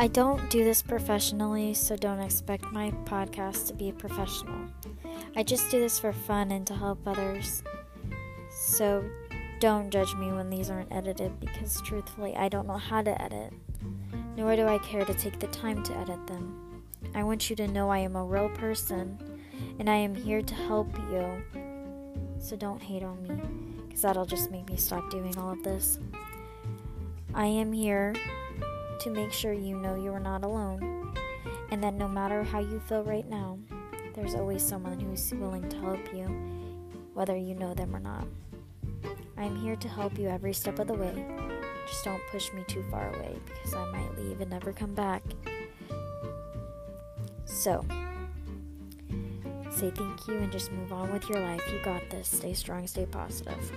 I don't do this professionally, so don't expect my podcast to be professional. I just do this for fun and to help others. So don't judge me when these aren't edited because truthfully, I don't know how to edit, nor do I care to take the time to edit them. I want you to know I am a real person and I am here to help you. So don't hate on me because that'll just make me stop doing all of this. I am here to make sure you know you are not alone and that no matter how you feel right now, there's always someone who's willing to help you, whether you know them or not. I'm here to help you every step of the way. Just don't push me too far away because I might leave and never come back. So, say thank you and just move on with your life. You got this. Stay strong, stay positive.